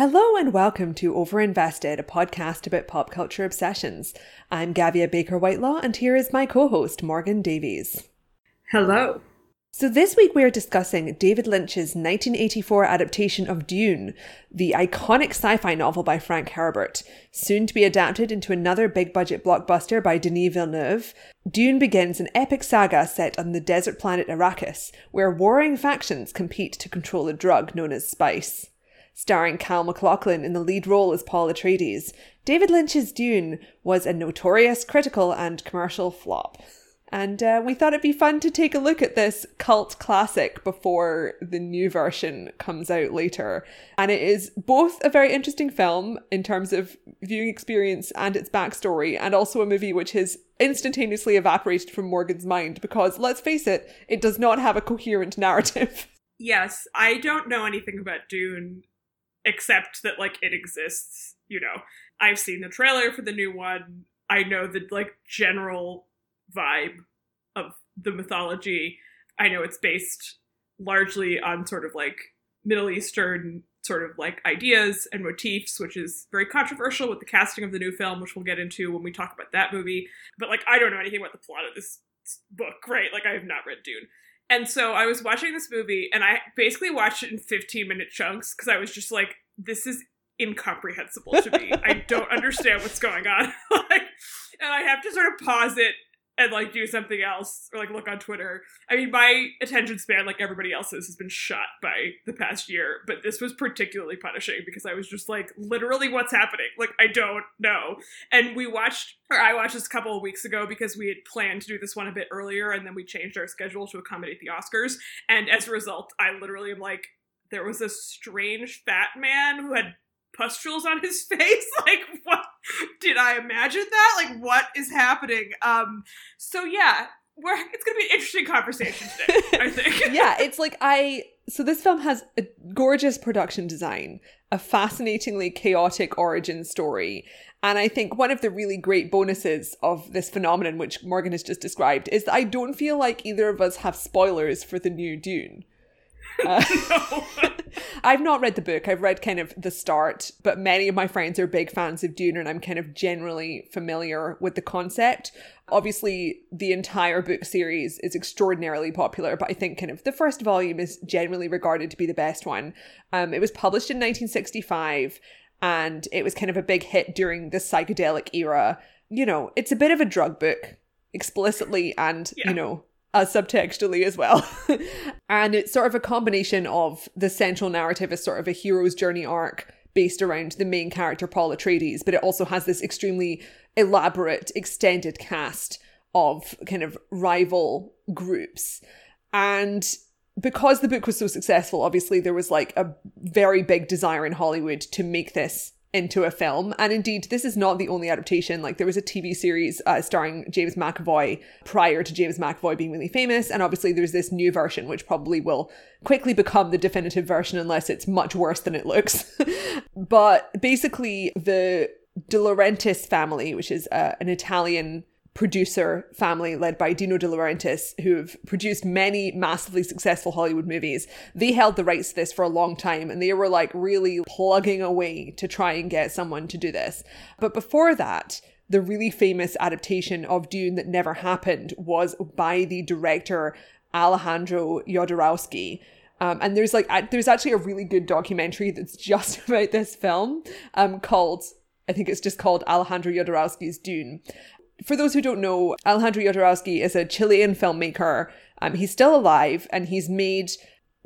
Hello and welcome to Overinvested, a podcast about pop culture obsessions. I'm Gavia Baker Whitelaw, and here is my co host, Morgan Davies. Hello. So, this week we are discussing David Lynch's 1984 adaptation of Dune, the iconic sci fi novel by Frank Herbert, soon to be adapted into another big budget blockbuster by Denis Villeneuve. Dune begins an epic saga set on the desert planet Arrakis, where warring factions compete to control a drug known as spice. Starring Kyle MacLachlan in the lead role as Paul Atreides, David Lynch's Dune was a notorious critical and commercial flop. And uh, we thought it'd be fun to take a look at this cult classic before the new version comes out later. And it is both a very interesting film in terms of viewing experience and its backstory, and also a movie which has instantaneously evaporated from Morgan's mind because, let's face it, it does not have a coherent narrative. Yes, I don't know anything about Dune except that, like, it exists. You know, I've seen the trailer for the new one. I know the, like, general vibe of the mythology. I know it's based largely on sort of like Middle Eastern sort of like ideas and motifs, which is very controversial with the casting of the new film, which we'll get into when we talk about that movie. But like, I don't know anything about the plot of this book, right? Like, I have not read Dune. And so I was watching this movie and I basically watched it in 15 minute chunks because I was just like, this is incomprehensible to me. I don't understand what's going on. like, and I have to sort of pause it and like do something else or like look on Twitter. I mean, my attention span, like everybody else's, has been shot by the past year, but this was particularly punishing because I was just like, literally, what's happening? Like, I don't know. And we watched, or I watched this a couple of weeks ago because we had planned to do this one a bit earlier, and then we changed our schedule to accommodate the Oscars. And as a result, I literally am like, there was a strange fat man who had pustules on his face? Like what? Did i imagine that? Like what is happening? Um so yeah we're it's gonna be an interesting conversation today i think. Yeah it's like i so this film has a gorgeous production design a fascinatingly chaotic origin story and I think one of the really great bonuses of this phenomenon, which Morgan has just described, is that I don't feel like either of us have spoilers for the new Dune. Uh, I've not read the book. I've read kind of the start, but many of my friends are big fans of Dune, and I'm kind of generally familiar with the concept. Obviously, the entire book series is extraordinarily popular, but I think kind of the first volume is generally regarded to be the best one. Um, it was published in 1965, and it was kind of a big hit during the psychedelic era. You know, it's a bit of a drug book explicitly and, yeah. you know, uh, subtextually as well. and it's sort of a combination of the central narrative as sort of a hero's journey arc based around the main character, Paul Atreides, but it also has this extremely elaborate, extended cast of kind of rival groups. And because the book was so successful, obviously there was like a very big desire in Hollywood to make this into a film. And indeed, this is not the only adaptation. Like, there was a TV series uh, starring James McAvoy prior to James McAvoy being really famous. And obviously, there's this new version, which probably will quickly become the definitive version unless it's much worse than it looks. but basically, the De Laurentiis family, which is uh, an Italian producer family led by Dino De Laurentiis, who have produced many massively successful Hollywood movies. They held the rights to this for a long time and they were like really plugging away to try and get someone to do this. But before that, the really famous adaptation of Dune that never happened was by the director Alejandro Jodorowsky. Um, and there's like there's actually a really good documentary that's just about this film um, called I think it's just called Alejandro Jodorowsky's Dune for those who don't know, Alejandro Jodorowsky is a Chilean filmmaker. Um, he's still alive and he's made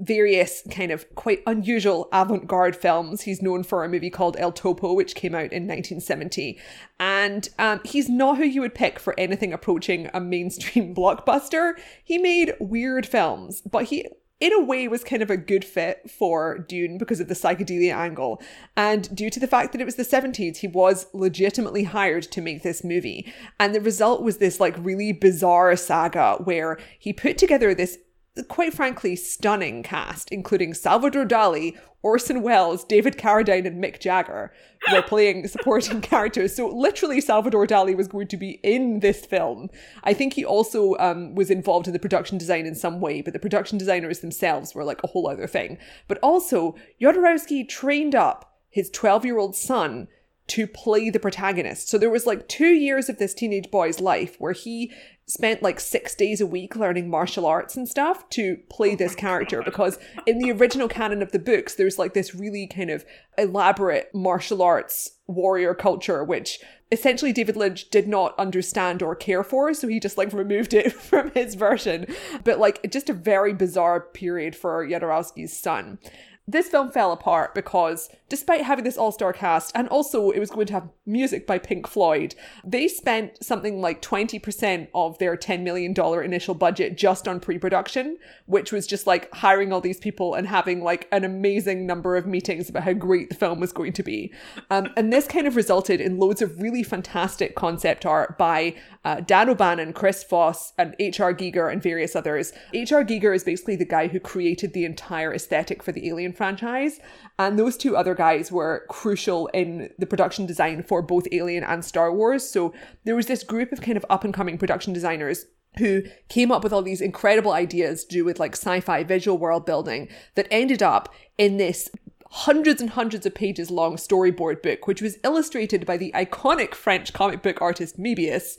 various kind of quite unusual avant-garde films. He's known for a movie called El Topo, which came out in 1970. And um, he's not who you would pick for anything approaching a mainstream blockbuster. He made weird films, but he in a way was kind of a good fit for Dune because of the psychedelia angle. And due to the fact that it was the 70s, he was legitimately hired to make this movie. And the result was this like really bizarre saga where he put together this quite frankly stunning cast, including Salvador Dali, Orson Welles, David Carradine, and Mick Jagger were playing supporting characters. So literally, Salvador Dali was going to be in this film. I think he also um, was involved in the production design in some way, but the production designers themselves were like a whole other thing. But also, Jodorowsky trained up his 12 year old son to play the protagonist. So there was like two years of this teenage boy's life where he spent like six days a week learning martial arts and stuff to play Oh this character God. because in the original canon of the books there's like this really kind of elaborate martial arts warrior culture which essentially David Lynch did not understand or care for so he just like removed it from his version but like just a very bizarre period for Jodorowsky's son this film fell apart because despite having this all-star cast and also it was going to have music by Pink Floyd, they spent something like 20% of their $10 million initial budget just on pre-production, which was just like hiring all these people and having like an amazing number of meetings about how great the film was going to be. Um, and this kind of resulted in loads of really fantastic concept art by uh, Dan O'Bannon, Chris Foss, and H.R. Giger and various others. H.R. Giger is basically the guy who created the entire aesthetic for the Alien franchise. And those two other guys were crucial in the production design for both Alien and Star Wars. So there was this group of kind of up and coming production designers who came up with all these incredible ideas to do with like sci-fi visual world building that ended up in this hundreds and hundreds of pages long storyboard book, which was illustrated by the iconic French comic book artist Moebius.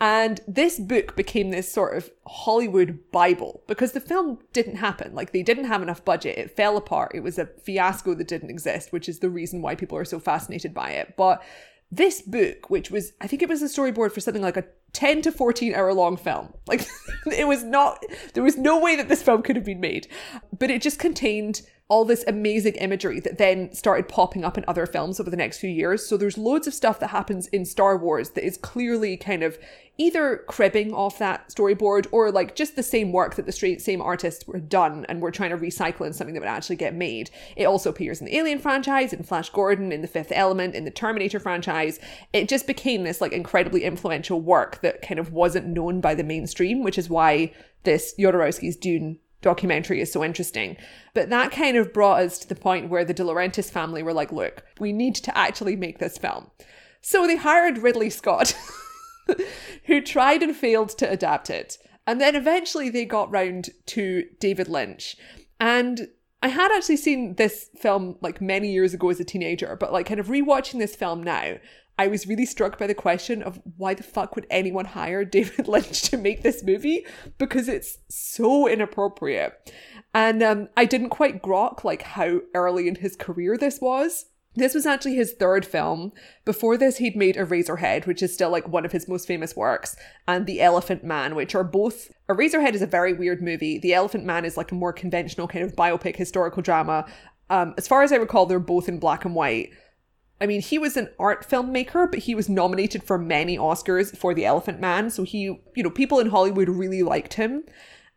And this book became this sort of Hollywood Bible because the film didn't happen. Like they didn't have enough budget. It fell apart. It was a fiasco that didn't exist, which is the reason why people are so fascinated by it. But this book, which was, I think it was a storyboard for something like a 10 to 14 hour long film. Like, it was not, there was no way that this film could have been made. But it just contained all this amazing imagery that then started popping up in other films over the next few years. So there's loads of stuff that happens in Star Wars that is clearly kind of either cribbing off that storyboard or like just the same work that the same artists were done and were trying to recycle in something that would actually get made. It also appears in the Alien franchise, in Flash Gordon, in the Fifth Element, in the Terminator franchise. It just became this like incredibly influential work that kind of wasn't known by the mainstream, which is why this Jodorowsky's Dune documentary is so interesting. But that kind of brought us to the point where the De Laurentiis family were like, look, we need to actually make this film. So they hired Ridley Scott, who tried and failed to adapt it. And then eventually they got round to David Lynch. And I had actually seen this film like many years ago as a teenager, but like kind of rewatching this film now, I was really struck by the question of why the fuck would anyone hire David Lynch to make this movie? Because it's so inappropriate. And um, I didn't quite grok like how early in his career this was. This was actually his third film. Before this, he'd made Eraserhead, which is still like one of his most famous works, and The Elephant Man, which are both. Eraserhead is a very weird movie. The Elephant Man is like a more conventional kind of biopic historical drama. Um, as far as I recall, they're both in black and white. I mean, he was an art filmmaker, but he was nominated for many Oscars for The Elephant Man. So he, you know, people in Hollywood really liked him.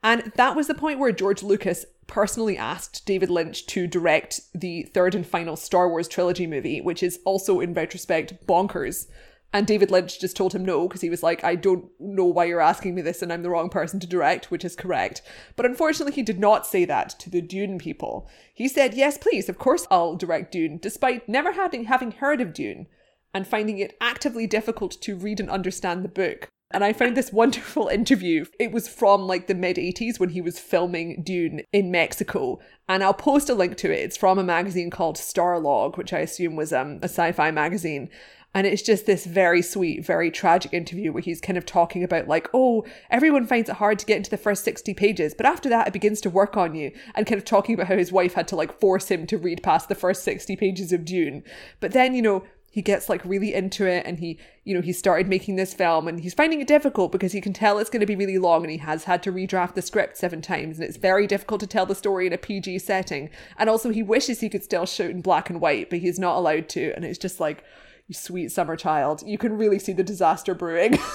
And that was the point where George Lucas personally asked David Lynch to direct the third and final Star Wars trilogy movie, which is also, in retrospect, bonkers. And David Lynch just told him no because he was like, I don't know why you're asking me this and I'm the wrong person to direct, which is correct. But unfortunately, he did not say that to the Dune people. He said, Yes, please, of course I'll direct Dune, despite never having, having heard of Dune and finding it actively difficult to read and understand the book. And I found this wonderful interview. It was from like the mid 80s when he was filming Dune in Mexico. And I'll post a link to it. It's from a magazine called Starlog, which I assume was um, a sci fi magazine. And it's just this very sweet, very tragic interview where he's kind of talking about, like, oh, everyone finds it hard to get into the first 60 pages, but after that, it begins to work on you. And kind of talking about how his wife had to, like, force him to read past the first 60 pages of Dune. But then, you know, he gets like really into it and he you know he started making this film and he's finding it difficult because he can tell it's going to be really long and he has had to redraft the script seven times and it's very difficult to tell the story in a PG setting and also he wishes he could still shoot in black and white but he's not allowed to and it's just like you sweet summer child you can really see the disaster brewing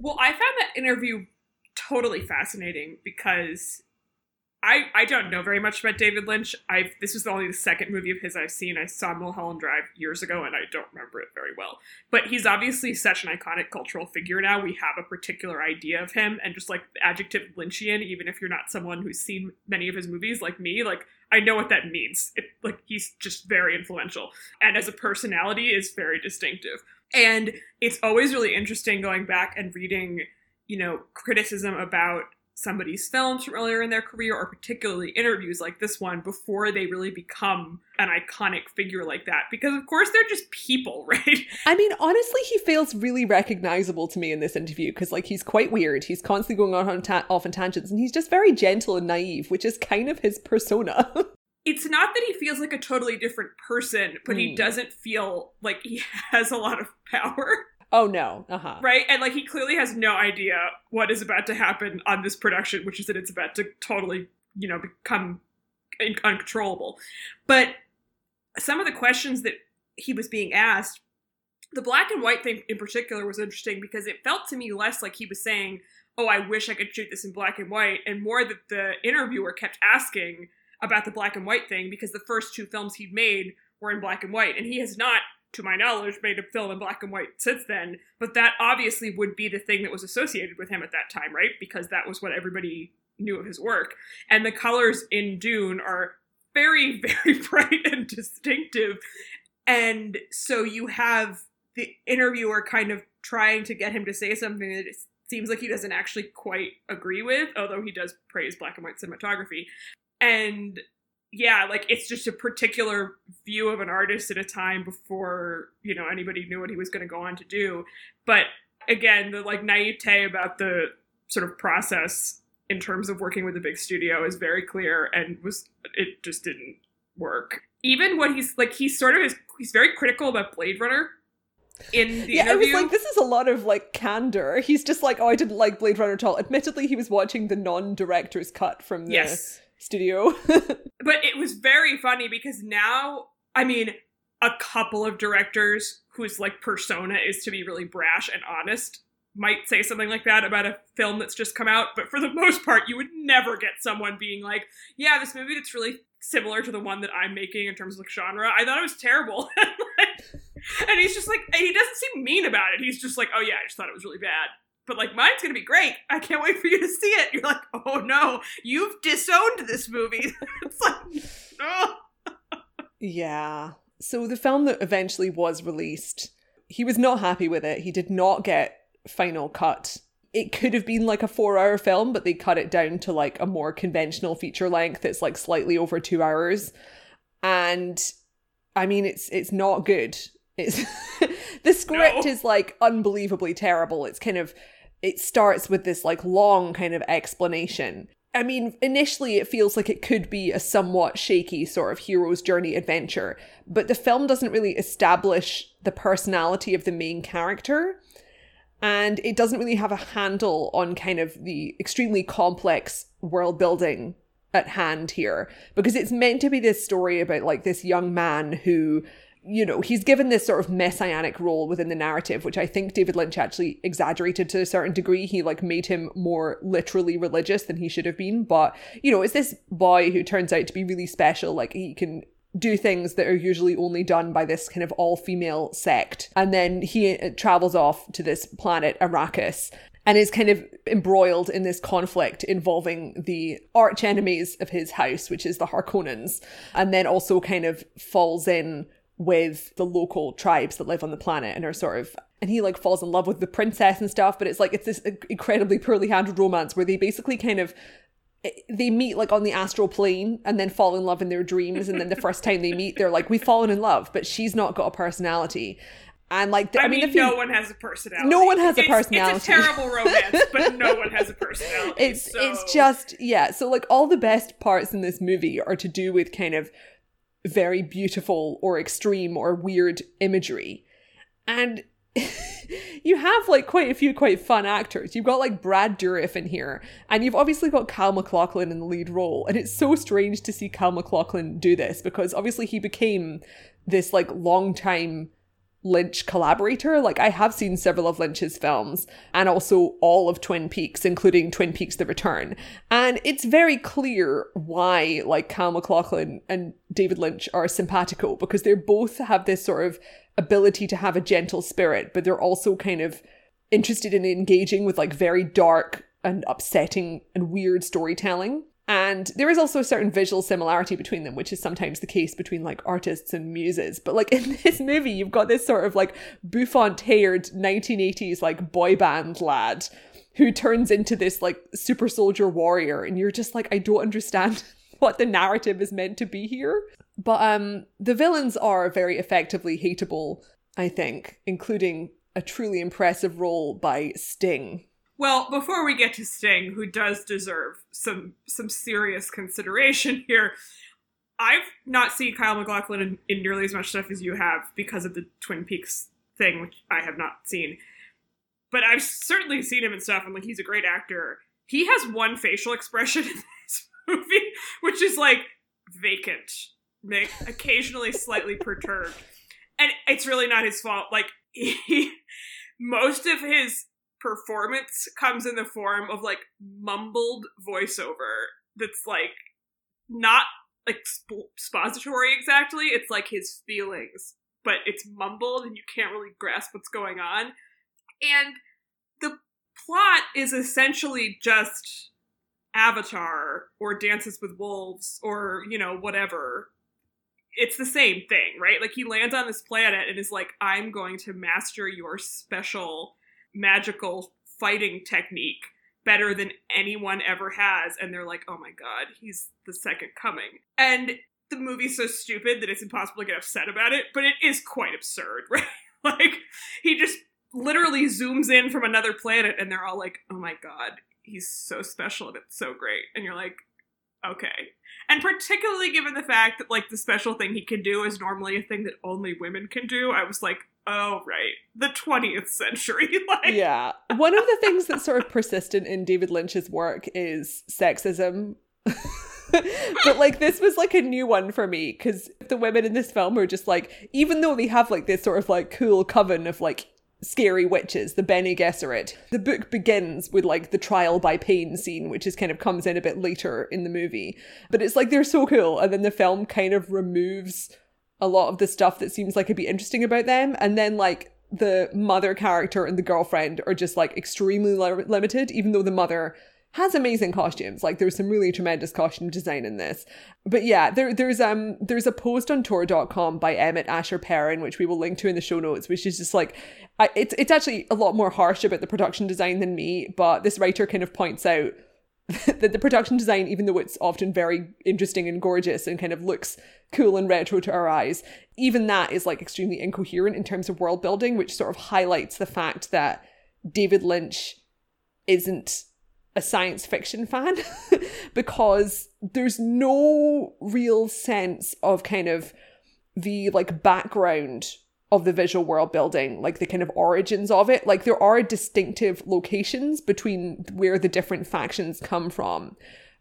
Well, I found that interview totally fascinating because I I don't know very much about David Lynch. I've this was only the second movie of his I've seen. I saw Mulholland Drive years ago and I don't remember it very well. But he's obviously such an iconic cultural figure now. We have a particular idea of him and just like the adjective Lynchian, even if you're not someone who's seen many of his movies like me, like I know what that means. It, like he's just very influential and as a personality is very distinctive. And it's always really interesting going back and reading, you know, criticism about somebody's films from earlier in their career or particularly interviews like this one before they really become an iconic figure like that because of course they're just people right I mean, honestly, he feels really recognizable to me in this interview because, like, he's quite weird. He's constantly going on ta- off on tangents, and he's just very gentle and naive, which is kind of his persona. it's not that he feels like a totally different person but he Hmm. doesn't feel like he has a lot of power oh no, uh huh. right? And like he clearly has no idea what is about to happen on this production which is that it's about to totally you know become uncontrollable. But some of the questions that he was being asked the black and white thing in particular was interesting because it felt to me less like he was saying oh i wish i could shoot this in black and white and more that the interviewer kept asking about the black and white thing because the first two films he'd made were in black and white and he has not to my knowledge made a film in black and white since then but that obviously would be the thing that was associated with him at that time right? Because that was what everybody knew of his work. And the colors in dune are very very bright and distinctive. And so you have the interviewer kind of trying to get him to say something that seems like he doesn't actually quite agree with although he does praise black and white cinematography. And yeah like it's just a particular view of an artist at a time before you know anybody knew what he was going to go on to do but again the like naivete about the sort of process in terms of working with a big studio is very clear and was it just didn't work even what he's like he's sort of is he's very critical about blade runner in the Yeah, interview it was like this is a lot of like candor. He's just like, oh, I didn't like Blade Runner at all. Admittedly, he was watching the non-director's cut from the yes studio. but it was very funny because now i mean a couple of directors whose like persona is to be really brash and honest might say something like that about a film that's just come out but for the most part you would never get someone being like yeah this movie that's really similar to the one that i'm making in terms of like genre i thought it was terrible. And he's just like and he doesn't seem mean about it. He's just like oh yeah i just thought it was really bad but like mine's gonna be great i can't wait for you to see it you're like oh no you've disowned this movie it's like oh yeah. So the film that eventually was released, he was not happy with it. He did not get final cut. It could have been like a four hour film, but they cut it down to like a more conventional feature length. It's like slightly over two hours. And I mean it's it's not good. It's the script No. is like unbelievably terrible. It's kind of it starts with this like long kind of explanation. I mean, initially it feels like it could be a somewhat shaky sort of hero's journey adventure, but the film doesn't really establish the personality of the main character. And it doesn't really have a handle on kind of the extremely complex world building at hand here because it's meant to be this story about like this young man who you know he's given this sort of messianic role within the narrative which i think david lynch actually exaggerated to a certain degree. He like made him more literally religious than he should have been. But you know it's this boy who turns out to be really special. Like he can do things that are usually only done by this kind of all female sect. And then he uh, travels off to this planet arrakis and is kind of embroiled in this conflict involving the arch enemies of his house, which is the Harkonnens, and then also kind of falls in with the local tribes that live on the planet and are sort of and he like falls in love with the princess and stuff but it's like it's this incredibly poorly handled romance where they basically kind of eh, they meet like on the astral plane and then fall in love in their dreams and then the first time they meet they're like we've fallen in love but she's not got a personality and like I, I, mean, mean, if you, no one has a personality. No one has a personality. It's a terrible romance, but no one has a personality. it's so- it's just yeah so like all the best parts in this movie are to do with kind of very beautiful or extreme or weird imagery. And you have like quite a few quite fun actors. You've got like brad dourif in here and you've obviously got Kyle MacLachlan in the lead role. And it's so strange to see Kyle MacLachlan do this because obviously he became this like long time Lynch collaborator. Like I have seen several of Lynch's films and also all of Twin Peaks, including Twin Peaks The Return. And it's very clear why like Kyle MacLachlan and David Lynch are simpatico because they both have this sort of ability to have a gentle spirit, but they're also kind of interested in engaging with like very dark and upsetting and weird storytelling. And there is also a certain visual similarity between them, which is sometimes the case between like artists and muses. But like in this movie, you've got this sort of like bouffant haired 1980s like boy band lad who turns into this like super soldier warrior and you're just like I don't understand what the narrative is meant to be here. But um the villains are very effectively hateable, I think, including a truly impressive role by Sting. Well, before we get to Sting, who does deserve some some serious consideration here, I've not seen Kyle MacLachlan in, in nearly as much stuff as you have because of the Twin Peaks thing, which I have not seen. But I've certainly seen him in stuff, and like he's a great actor. He has one facial expression in this movie, which is like vacant, occasionally slightly perturbed, and it's really not his fault. Like he, most of his performance comes in the form of like mumbled voiceover that's like not expository exactly. It's like his feelings, but it's mumbled and you can't really grasp what's going on. And the plot is essentially just Avatar or Dances with Wolves or, you know, whatever. It's the same thing, right? Like he lands on this planet and is like, I'm going to master your special magical fighting technique better than anyone ever has. And they're like, oh my god, he's the second coming. And the movie's so stupid that it's impossible to get upset about it, but it is quite absurd, right? like, he just literally zooms in from another planet and they're all like, oh my god, he's so special and it's so great. And you're like, okay. And particularly given the fact that, like, the special thing he can do is normally a thing that only women can do, I was like, oh right. The 20th century like yeah. One of the things that's sort of persistent in david lynch's work is sexism. But like this was like a new one for me because the women in this film are just like even though they have like this sort of like cool coven of like scary witches the Bene Gesserit the book begins with like the trial by pain scene which is kind of comes in a bit later in the movie. But it's like they're so cool and then the film kind of removes a lot of the stuff that seems like it'd be interesting about them. And then like the mother character and the girlfriend are just like extremely li- limited, even though the mother has amazing costumes. Like there's some really tremendous costume design in this. But yeah, there there's um there's a post on Tor.com by Emmet Asher Perrin, which we will link to in the show notes, which is just like I, it's it's actually a lot more harsh about the production design than me, but this writer kind of points out that the production design, even though it's often very interesting and gorgeous and kind of looks cool and retro to our eyes, even that is like extremely incoherent in terms of world building, which sort of highlights the fact that David Lynch isn't a science fiction fan because there's no real sense of kind of the like background of the visual world building, like the kind of origins of it. Like there are distinctive locations between where the different factions come from.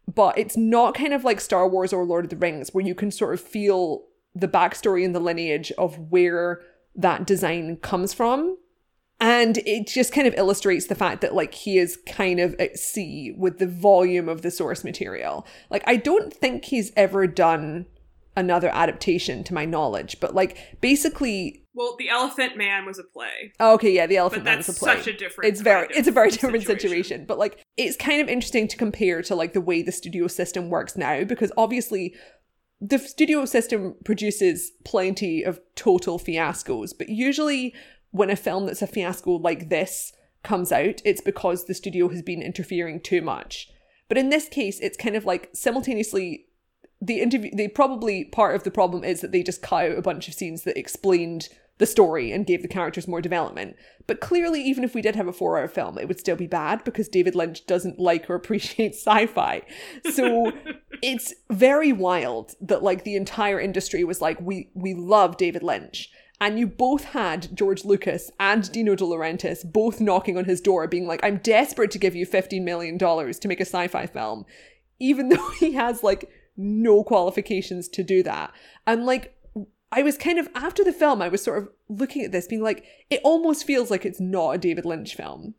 But it's not kind of like Star Wars or Lord of the Rings, where you can sort of feel the backstory and the lineage of where that design comes from. And it just kind of illustrates the fact that like he is kind of at sea with the volume of the source material. Like I don't think he's ever done another adaptation to my knowledge, but like basically well, the Elephant Man was a play. Oh, okay, yeah, the Elephant Man was a play. Such a different. It's very, it's a very different situation. situation. But like, it's kind of interesting to compare to like the way the studio system works now, because obviously, the studio system produces plenty of total fiascos. But usually, when a film that's a fiasco like this comes out, it's because the studio has been interfering too much. But in this case, it's kind of like simultaneously the interview they probably part of the problem is that they just cut out a bunch of scenes that explained the story and gave the characters more development. But clearly, even if we did have a four hour film, it would still be bad because David Lynch doesn't like or appreciate sci fi. So it's very wild that like the entire industry was like, we, we love David Lynch. And you both had George Lucas and Dino De Laurentiis both knocking on his door, being like, I'm desperate to give you $15 million to make a sci fi film, even though he has like no qualifications to do that. And like, I was kind of, after the film, I was sort of looking at this, being like, it almost feels like it's not a David Lynch film.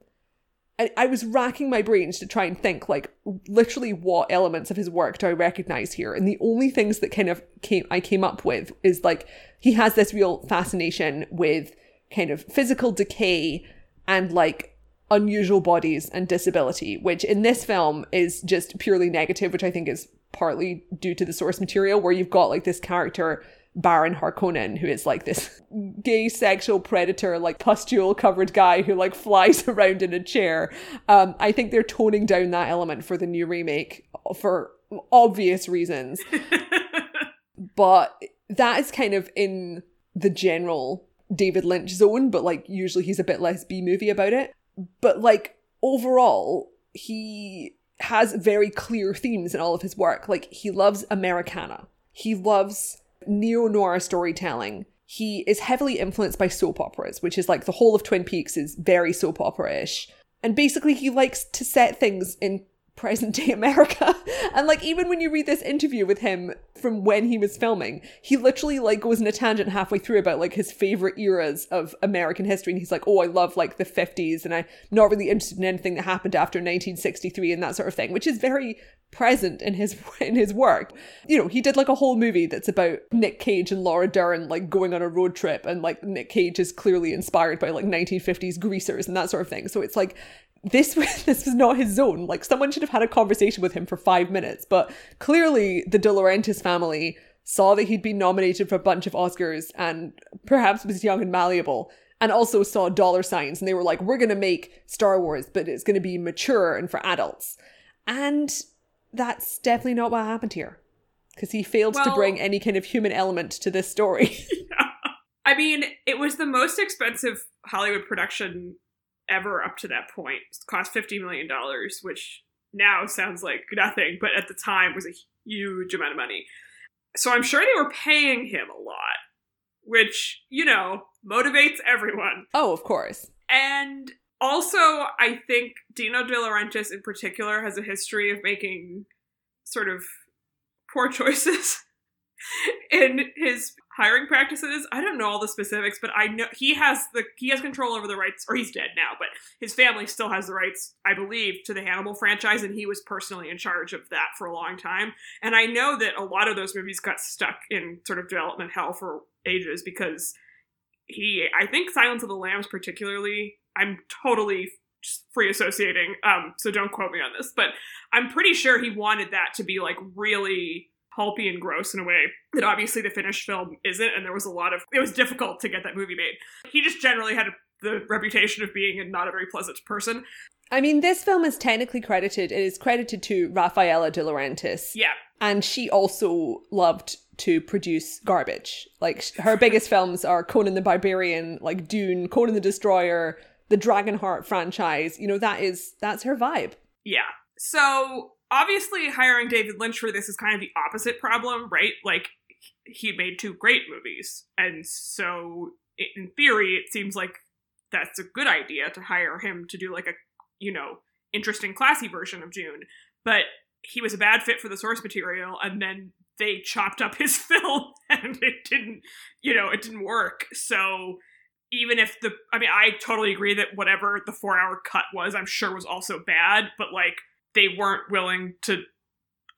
And I was racking my brains to try and think, like, literally what elements of his work do I recognize here? And the only things that kind of came, I came up with is like, he has this real fascination with kind of physical decay and like unusual bodies and disability, which in this film is just purely negative, which I think is partly due to the source material, where you've got like this character Baron Harkonnen, who is like this gay sexual predator, like pustule covered guy who like flies around in a chair. Um, I think they're toning down that element for the new remake for obvious reasons. but that is kind of in the general David Lynch zone, but like usually he's a bit less B movie about it. But like overall, he has very clear themes in all of his work. Like he loves Americana. He loves neo noir storytelling. He is heavily influenced by soap operas, which is like the whole of Twin Peaks is very soap opera ish. And basically, he likes to set things in present day America. And like even when you read this interview with him from when he was filming, he literally like goes in a tangent halfway through about like his favorite eras of American history and he's like, "Oh, I love like the 50s and I'm not really interested in anything that happened after 1963 and that sort of thing," which is very present in his in his work. You know, he did like a whole movie that's about Nick Cage and Laura Dern like going on a road trip and like Nick Cage is clearly inspired by like 1950s greasers and that sort of thing. So it's like this was this was not his zone. Like someone should have had a conversation with him for five minutes. But clearly, the De Laurentiis family saw that he'd been nominated for a bunch of Oscars and perhaps was young and malleable, and also saw dollar signs, and they were like, "We're gonna make Star Wars, but it's gonna be mature and for adults." And that's definitely not what happened here, because he failed well, to bring any kind of human element to this story. yeah. I mean, it was the most expensive Hollywood production ever up to that point. It cost $50 million, which now sounds like nothing, but at the time was a huge amount of money. So I'm sure they were paying him a lot, which, you know, motivates everyone. Oh, of course. And also, I think Dino De Laurentiis in particular has a history of making sort of poor choices in his hiring practices. I don't know all the specifics, but I know he has the he has control over the rights, or he's dead now, but his family still has the rights, I believe, to the Hannibal franchise, and he was personally in charge of that for a long time. And I know that a lot of those movies got stuck in sort of development hell for ages because he, I think, Silence of the Lambs particularly. I'm totally free associating, um, so don't quote me on this, but I'm pretty sure he wanted that to be like really pulpy and gross in a way that obviously the finished film isn't. And there was a lot of, it was difficult to get that movie made. He just generally had a, the reputation of being a not a very pleasant person. I mean, this film is technically credited, it is credited to Raffaella De Laurentiis. Yeah. And she also loved to produce garbage. Like, her biggest films are Conan the Barbarian, like Dune, Conan the Destroyer, the Dragonheart franchise. You know, that is, that's her vibe. Yeah. So obviously hiring David Lynch for this is kind of the opposite problem, right? Like he made two great movies, and so in theory, it seems like that's a good idea to hire him to do like a you know interesting, classy version of Dune. But he was a bad fit for the source material, and then they chopped up his film, and it didn't, you know, it didn't work. So even if the i mean i totally agree that whatever the four hour cut was i'm sure was also bad but like they weren't willing to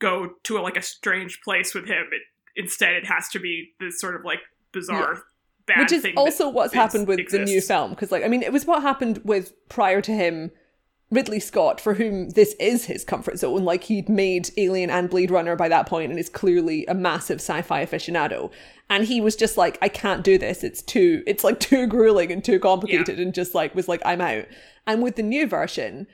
go to a, like a strange place with him. It, instead, it has to be this sort of like bizarre. Yeah. Bad Which is also what's happened with exists. the new film. Because, like, I mean, it was what happened with prior to him Ridley Scott, for whom this is his comfort zone, like he'd made Alien and Blade Runner by that point and is clearly a massive sci-fi aficionado. And he was just like, I can't do this. It's too, it's like too grueling and too complicated yeah. and just like was like, I'm out. And with the new version,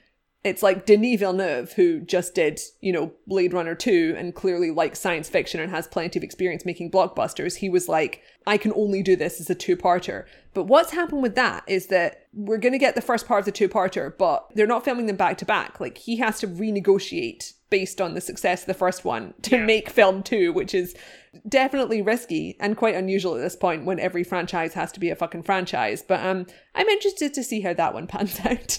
it's like Denis Villeneuve, who just did, you know, Blade Runner 2 and clearly likes science fiction and has plenty of experience making blockbusters. He was like, I can only do this as a two parter. But what's happened with that is that we're going to get the first part of the two parter, but they're not filming them back to back. Like, he has to renegotiate based on the success of the first one to yeah. make film two, which is definitely risky and quite unusual at this point when every franchise has to be a fucking franchise. But um, I'm interested to see how that one pans out.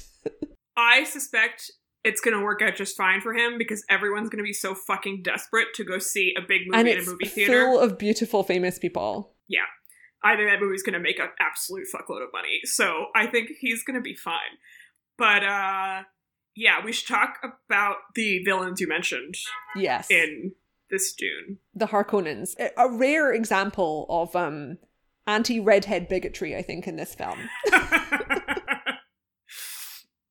I suspect it's going to work out just fine for him because everyone's going to be so fucking desperate to go see a big movie in a movie theater. full of beautiful, famous people. Yeah. I think that movie's going to make an absolute fuckload of money. So I think he's going to be fine. But, uh, yeah, we should talk about the villains you mentioned. Yes. In this Dune. The Harkonnens. A rare example of um anti-redhead bigotry, I think, in this film.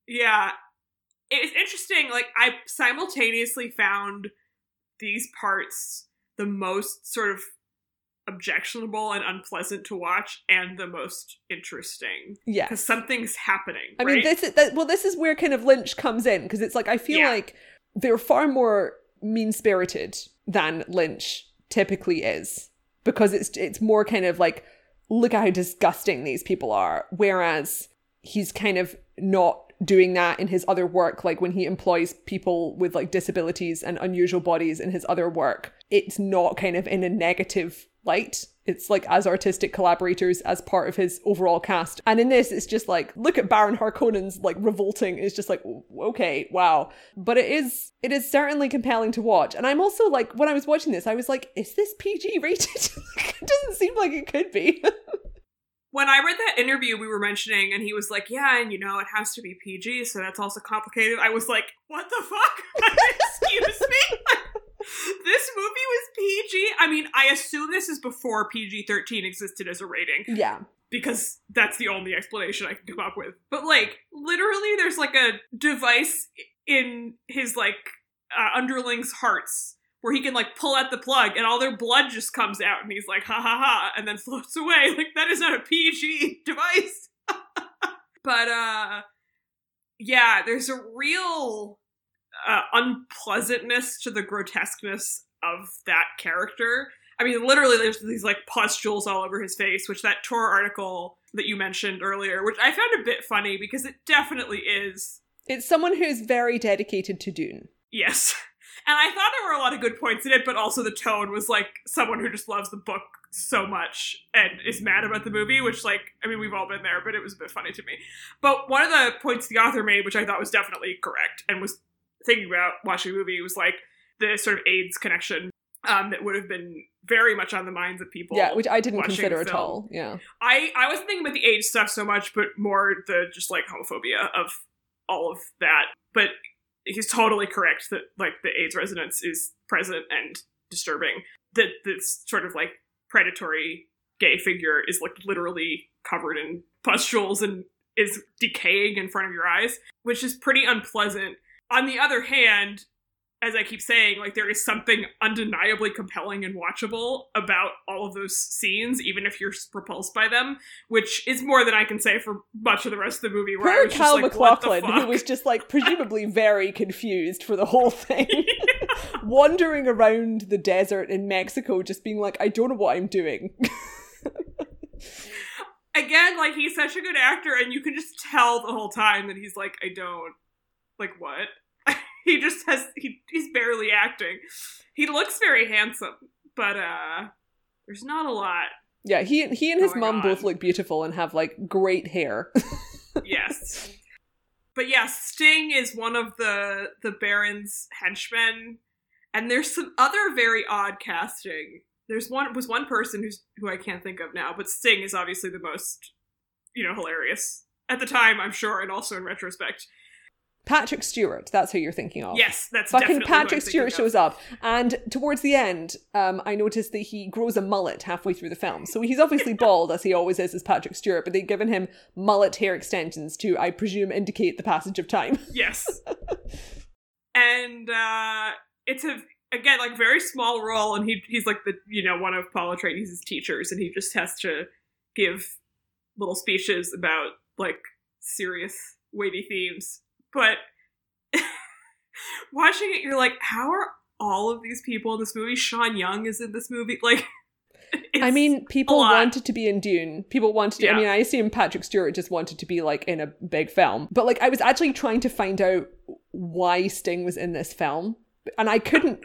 Yeah. It's interesting. Like, I simultaneously found these parts the most sort of objectionable and unpleasant to watch and the most interesting Yeah. because something's happening. I mean, this is that, well, this is where kind of Lynch comes in because it's like I feel Yeah. like they're far more mean spirited than Lynch typically is because it's it's more kind of like look at how disgusting these people are, whereas he's kind of not doing that in his other work like when he employs people with like disabilities and unusual bodies in his other work it's not kind of in a negative light. It's like as artistic collaborators as part of his overall cast. And in this it's just like look at baron harkonnen's like revolting. It's just like okay wow. But it is it is certainly compelling to watch. And i'm also like when i was watching this i was like is this pg rated? It doesn't seem like it could be when I read that interview we were mentioning, and he was like, "Yeah, and you know, it has to be PG, so that's also complicated." I was like, "What the fuck? Excuse me." this movie was PG. I mean, I assume this is before PG thirteen existed as a rating yeah because that's the only explanation I can come up with. But like, literally, there's like a device in his like uh, underlings' hearts where he can like pull out the plug and all their blood just comes out and he's like ha ha ha and then floats away. Like that is not a pg device. But uh yeah there's a real uh, unpleasantness to the grotesqueness of that character. I mean literally there's these like pustules all over his face which that tor article that you mentioned earlier which i found a bit funny because it definitely is it's someone who's very dedicated to dune. Yes. And I thought there were a lot of good points in it, but also the tone was like someone who just loves the book so much and is mad about the movie, which, like, I mean, we've all been there, but it was a bit funny to me. But one of the points the author made, which I thought was definitely correct and was thinking about watching the movie, was like the sort of AIDS connection um, that would have been very much on the minds of people. yeah which i didn't consider at all yeah I I wasn't thinking about the AIDS stuff so much, but more the just like homophobia of all of that. But he's totally correct that like the AIDS resonance is present and disturbing. That this sort of like predatory gay figure is like literally covered in pustules and is decaying in front of your eyes, which is pretty unpleasant. On the other hand, as I keep saying, like there is something undeniably compelling and watchable about all of those scenes, even if you're repulsed by them, which is more than I can say for much of the rest of the movie. Where Poor was just like, MacLachlan, who was just like presumably very confused for the whole thing, wandering around the desert in Mexico, just being like, I don't know what I'm doing. again, like he's such a good actor, and you can just tell the whole time that he's like, I don't like what. He just has he, he's barely acting. He looks very handsome, but uh there's not a lot. yeah, he he and his mom on. both look beautiful and have like great hair. Yes. But yeah, Sting is one of the the Baron's henchmen, and there's some other very odd casting. There's one was one person who's who I can't think of now, but Sting is obviously the most, you know, hilarious at the time, I'm sure, and also in retrospect. Patrick Stewart, that's who you're thinking of. Yes, that's Fucking definitely who I'm Patrick Stewart shows up, and towards the end, um, I noticed that he grows a mullet halfway through the film. So he's obviously bald, as he always is, as Patrick Stewart, but they've given him mullet hair extensions to, I presume, indicate the passage of time. Yes. and uh it's a again like very small role and he he's like the you know one of Paul Atreides' teachers and he just has to give little speeches about like serious weighty themes. But watching it you're like how are all of these people in this movie Sean Young is in this movie like I mean, people wanted to be in Dune. People wanted to. Yeah. I mean, I assume Patrick Stewart just wanted to be like in a big film. But like, I was actually trying to find out why Sting was in this film, and I couldn't.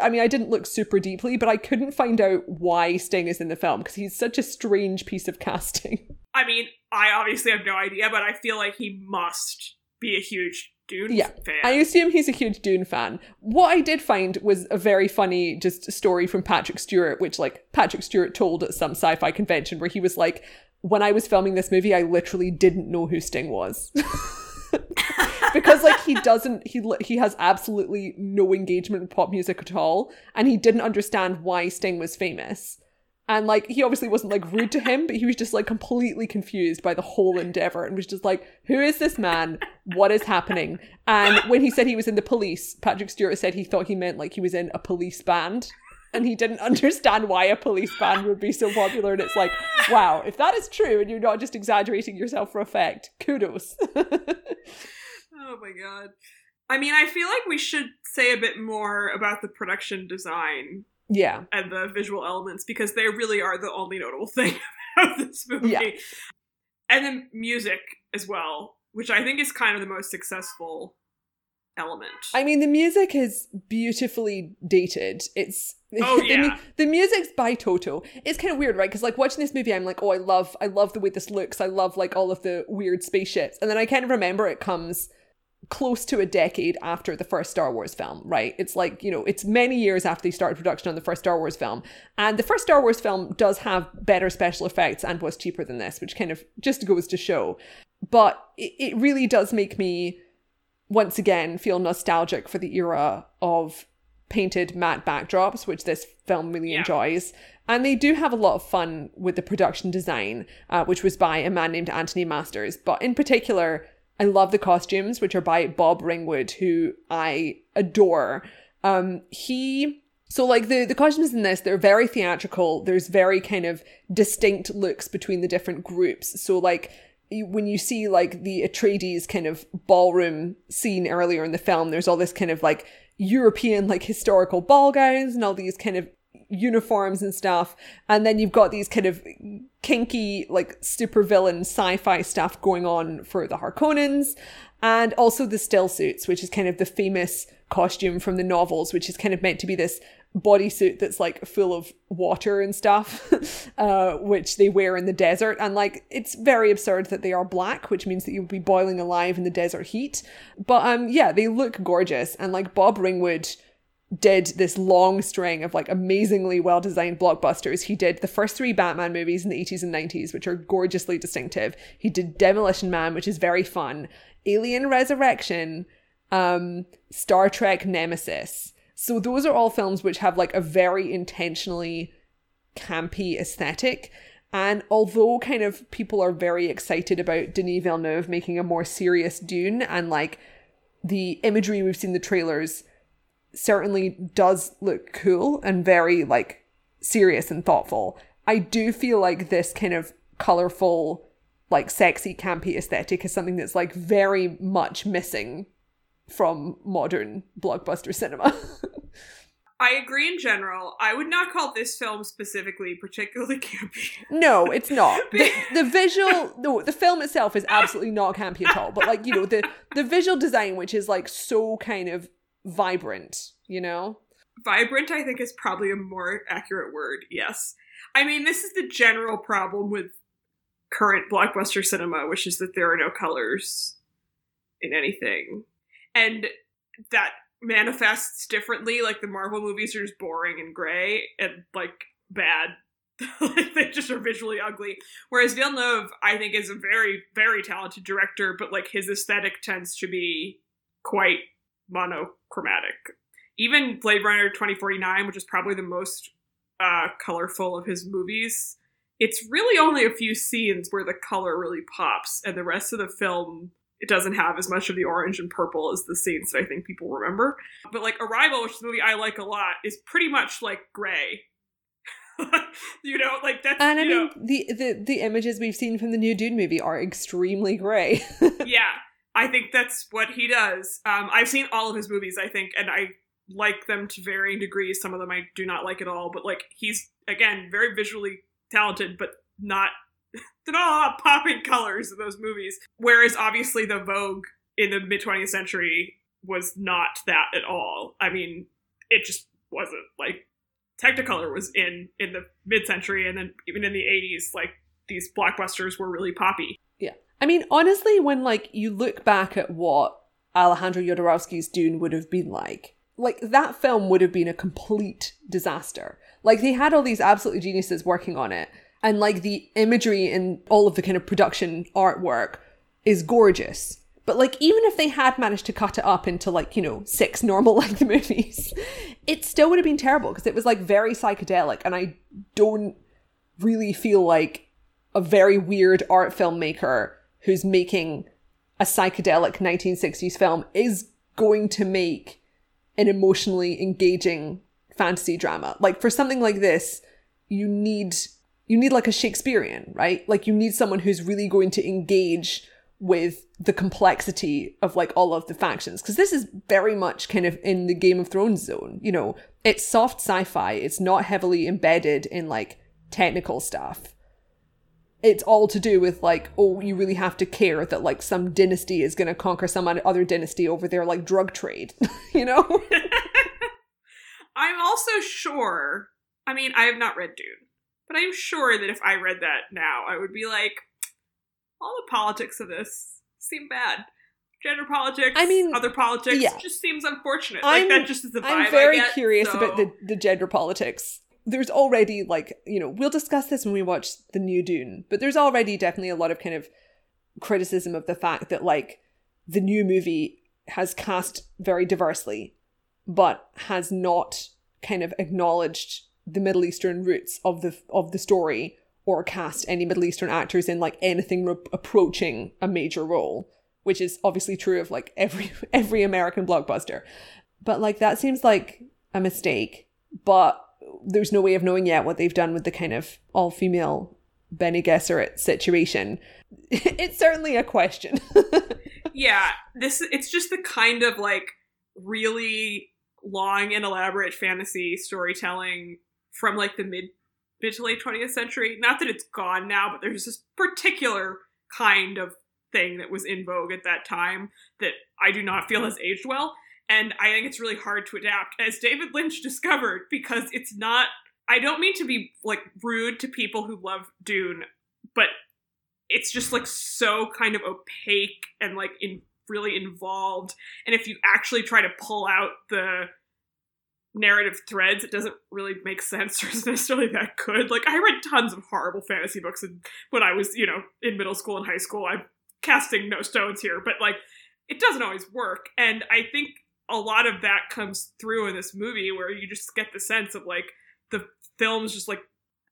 I mean, I didn't look super deeply, but I couldn't find out why Sting is in the film because he's such a strange piece of casting. I mean I obviously have no idea but I feel like he must be a huge Dune Yeah, fan. I assume he's a huge Dune fan. What I did find was a very funny just story from Patrick Stewart, which like Patrick Stewart told at some sci-fi convention where he was like, when I was filming this movie, I literally didn't know who Sting was. because like he doesn't he he has absolutely no engagement with pop music at all and he didn't understand why Sting was famous. And like he obviously wasn't like rude to him, but he was just like completely confused by the whole endeavor and was just like, "Who is this man? What is happening?" And when he said he was in the police, Patrick Stewart said he thought he meant like he was in a police band. and he didn't understand why a police band would be so popular. And it's like, wow, if that is true and you're not just exaggerating yourself for effect, kudos. oh my god. I mean, I feel like we should say a bit more about the production design yeah. and the visual elements because they really are the only notable thing about this movie. Yeah. And then music as well, which I think is kind of the most successful element. I mean, the music is beautifully dated. It's Oh, the, yeah. mu- the music's by Toto. It's kind of weird, right? Because like watching this movie, I'm like, oh, I love, I love the way this looks. I love like all of the weird spaceships, and then I kind of remember it comes close to a decade after the first Star Wars film, right? It's like, you know, it's many years after they started production on the first Star Wars film. And the first Star Wars film does have better special effects and was cheaper than this, which kind of just goes to show. But it, it really does make me once again feel nostalgic for the era of painted matte backdrops, which this film really Yeah. enjoys. And they do have a lot of fun with the production design, uh, which was by a man named Anthony Masters. But in particular, I love the costumes, which are by Bob Ringwood, who I adore. Um, he so like the the costumes in this, they're very theatrical. There's very kind of distinct looks between the different groups. So like when you see like the Atreides kind of ballroom scene earlier in the film, there's all this kind of like European like historical ball gowns and all these kind of uniforms and stuff. And then you've got these kind of kinky, like supervillain sci-fi stuff going on for the Harkonnens. And also the still suits, which is kind of the famous costume from the novels, which is kind of meant to be this bodysuit that's like full of water and stuff, uh, which they wear in the desert. And like, it's very absurd that they are black, which means that you would be boiling alive in the desert heat. But um, yeah, they look gorgeous. And like Bob Ringwood did this long string of like amazingly well designed blockbusters. He did the first three Batman movies in the 80s and 90s, which are gorgeously distinctive. He did Demolition Man, which is very fun, Alien Resurrection, um, Star Trek Nemesis. So those are all films which have like a very intentionally campy aesthetic. And although kind of people are very excited about Denis Villeneuve making a more serious Dune and like the imagery we've seen the trailers certainly does look cool and very like serious and thoughtful. I do feel like this kind of colorful, like sexy, campy aesthetic is something that's like very much missing from modern blockbuster cinema. I agree in general. I would not call this film specifically particularly campy. no, it's not. The, the visual, no, the film itself is absolutely not campy at all. But like you know, the the visual design, which is like so kind of vibrant, you know. Vibrant, I think, is probably a more accurate word. Yes. I mean, this is the general problem with current blockbuster cinema, which is that there are no colors in anything. And that manifests differently. Like the Marvel movies are just boring and gray and like bad. they just are visually ugly. Whereas Villeneuve, I think, is a very, very talented director, but like his aesthetic tends to be quite monochromatic. Even Blade Runner 2049, which is probably the most uh, colorful of his movies, it's really only a few scenes where the color really pops, and the rest of the film it doesn't have as much of the orange and purple as the scenes that I think people remember. But like Arrival, which is a movie I like a lot, is pretty much like gray. you know, like that's And I you mean, know, the, the the images we've seen from the new Dune movie are extremely grey. yeah, I think that's what he does. Um, I've seen all of his movies, I think, and I like them to varying degrees. Some of them I do not like at all, but like he's again very visually talented, but not they're not of popping colors in those movies. Whereas obviously the Vogue in the mid 20th century was not that at all. I mean, it just wasn't like Technicolor was in in the mid century, and then even in the 80s, like these blockbusters were really poppy. I mean, honestly, when like you look back at what Alejandro Jodorowsky's Dune would have been like, like that film would have been a complete disaster. Like they had all these absolutely geniuses working on it, and like the imagery and all of the kind of production artwork is gorgeous. But like even if they had managed to cut it up into like, you know, six normal length movies, it still would have been terrible because it was like very psychedelic and I don't really feel like a very weird art filmmaker who's making a psychedelic 1960s film is going to make an emotionally engaging fantasy drama. Like for something like this, you need you need like a Shakespearean, right? Like you need someone who's really going to engage with the complexity of like all of the factions because this is very much kind of in the Game of Thrones zone. You know, it's soft sci-fi. It's not heavily embedded in like technical stuff. It's all to do with like, oh, you really have to care that like some dynasty is going to conquer some other dynasty over their like drug trade, you know? I'm also sure, I mean, I have not read Dune, but I'm sure that if I read that now, I would be like, all the politics of this seem bad. Gender politics, I mean, other politics, yeah. just seems unfortunate. I'm, like that just is the vibe I'm very get, curious so- about the, the gender politics. There's already like, you know, we'll discuss this when we watch the new Dune, but there's already definitely a lot of kind of criticism of the fact that like the new movie has cast very diversely, but has not kind of acknowledged the Middle Eastern roots of the of the story or cast any Middle Eastern actors in like anything re- approaching a major role, which is obviously true of like every every American blockbuster. But like that seems like a mistake, but there's no way of knowing yet what they've done with the kind of all female Bene Gesserit situation. it's certainly a question. yeah, this it's just the kind of like really long and elaborate fantasy storytelling from like the mid mid to late 20th century. Not that it's gone now, but there's this particular kind of thing that was in vogue at that time that I do not feel has aged well. And I think it's really hard to adapt, as David Lynch discovered, because it's not. I don't mean to be like rude to people who love Dune, but it's just like so kind of opaque and like in really involved. And if you actually try to pull out the narrative threads, it doesn't really make sense or isn't necessarily that good. Like I read tons of horrible fantasy books and when I was, you know, in middle school and high school. I'm casting no stones here, but like it doesn't always work. And I think a lot of that comes through in this movie where you just get the sense of like the film's just like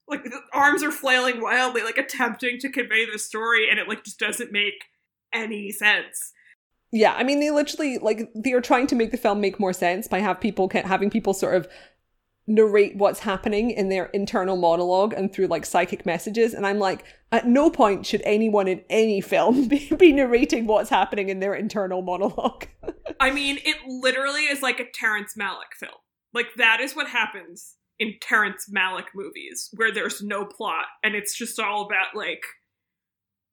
like the arms are flailing wildly, like attempting to convey the story, and it like just doesn't make any sense. Yeah, I mean, they literally like they are trying to make the film make more sense by have people having people sort of narrate what's happening in their internal monologue and through like psychic messages. And I'm like, at no point should anyone in any film be, be narrating what's happening in their internal monologue. I mean, it literally is like a Terrence Malick film. Like that is what happens in Terrence Malick movies, where there's no plot and it's just all about like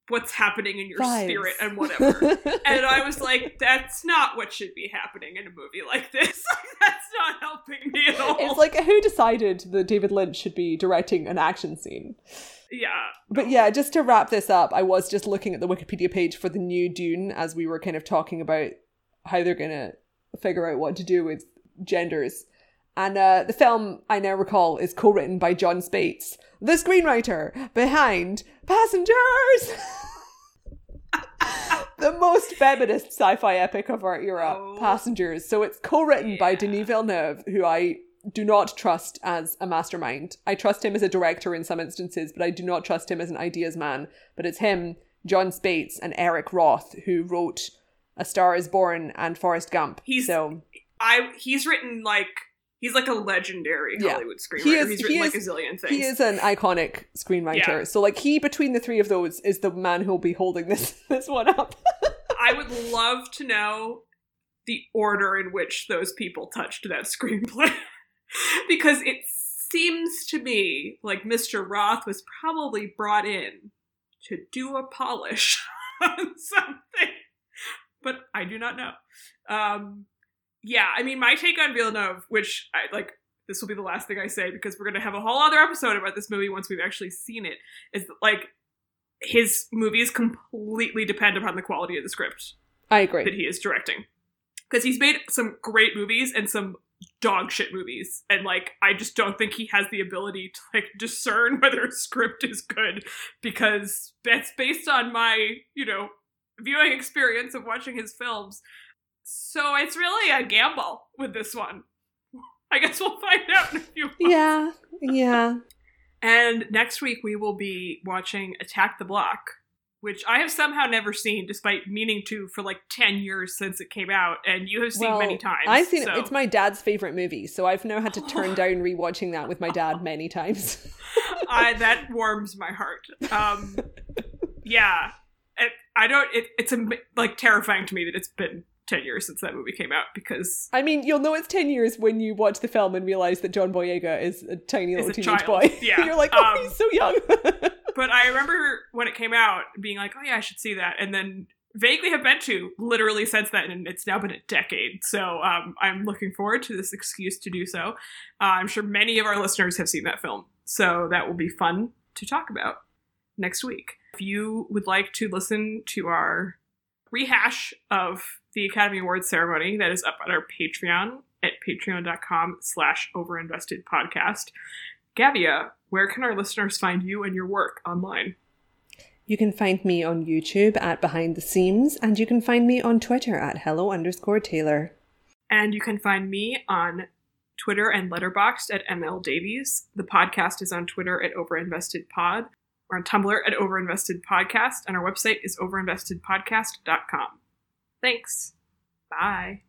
what's happening in your Vibes. spirit and whatever. and I was like, that's not what should be happening in a movie like this. that's not helping me at all. it's like who decided that David Lynch should be directing an action scene? yeah. But yeah, just to wrap this up, I was just looking at the Wikipedia page for the new Dune as we were kind of talking about how they're going to figure out what to do with genders. And uh, the film, I now recall, is co written by Jon Spaihts, the screenwriter behind Passengers! the most feminist sci fi epic of our era, Oh. Passengers. So it's co written by Denis Villeneuve, who I do not trust as a mastermind. I trust him as a director in some instances, but I do not trust him as an ideas man. But it's him, Jon Spaihts, and Eric Roth who wrote A Star is Born and Forrest Gump. He's- so I he's written like he's like a legendary Yeah. Hollywood screenwriter. He is- he's he written like a zillion things. he is an iconic screenwriter. Yeah. So like he between the three of those is the man who'll be holding this this one up. I would love to know the order in which those people touched that screenplay. because it seems to me like Mr. Roth was probably brought in to do a polish on something. But I do not know. Um, yeah, I mean, my take on Villeneuve, which I like, this will be the last thing I say because we're going to have a whole other episode about this movie once we've actually seen it, is that, like, his movies completely depend upon the quality of the script I agree that he is directing. Because he's made some great movies and some dog shit movies. And like I just don't think he has the ability to like discern whether a script is good because that's based on my, you know, viewing experience of watching his films. So it's really a gamble with this one. I guess we'll find out in a few months. Yeah, yeah. And next week we will be watching Attack the Block, which I have somehow never seen, despite meaning to for like 10 years since it came out, and you have seen well, many times. I've seen so. it. It's my dad's favorite movie, so I've now had to turn down rewatching that with my dad many times. I, that warms my heart. Um, yeah. It, I don't, it, it's a, like terrifying to me that it's been 10 years since that movie came out because I mean, you'll know it's 10 years when you watch the film and realize that John Boyega is a tiny little a teenage child. boy. Yeah. You're like, oh, Um, he's so young. but I remember when it came out being like, oh yeah, I should see that. And then vaguely have been to literally since then. And it's now been a decade. So um, I'm looking forward to this excuse to do so. Uh, I'm sure many of our listeners have seen that film. So that will be fun to talk about next week. If you would like to listen to our rehash of the Academy Awards ceremony, that is up on our Patreon at patreon.com slash overinvested podcast. Gavia, where can our listeners find you and your work online? you can find me on YouTube at Behind the Seams, and you can find me on Twitter at hello underscore Taylor. And you can find me on Twitter and Letterboxd at ML Davies. The podcast is on Twitter at overinvestedpod. We're on Tumblr at overinvestedpodcast, and our website is overinvestedpodcast.com. Thanks. Bye.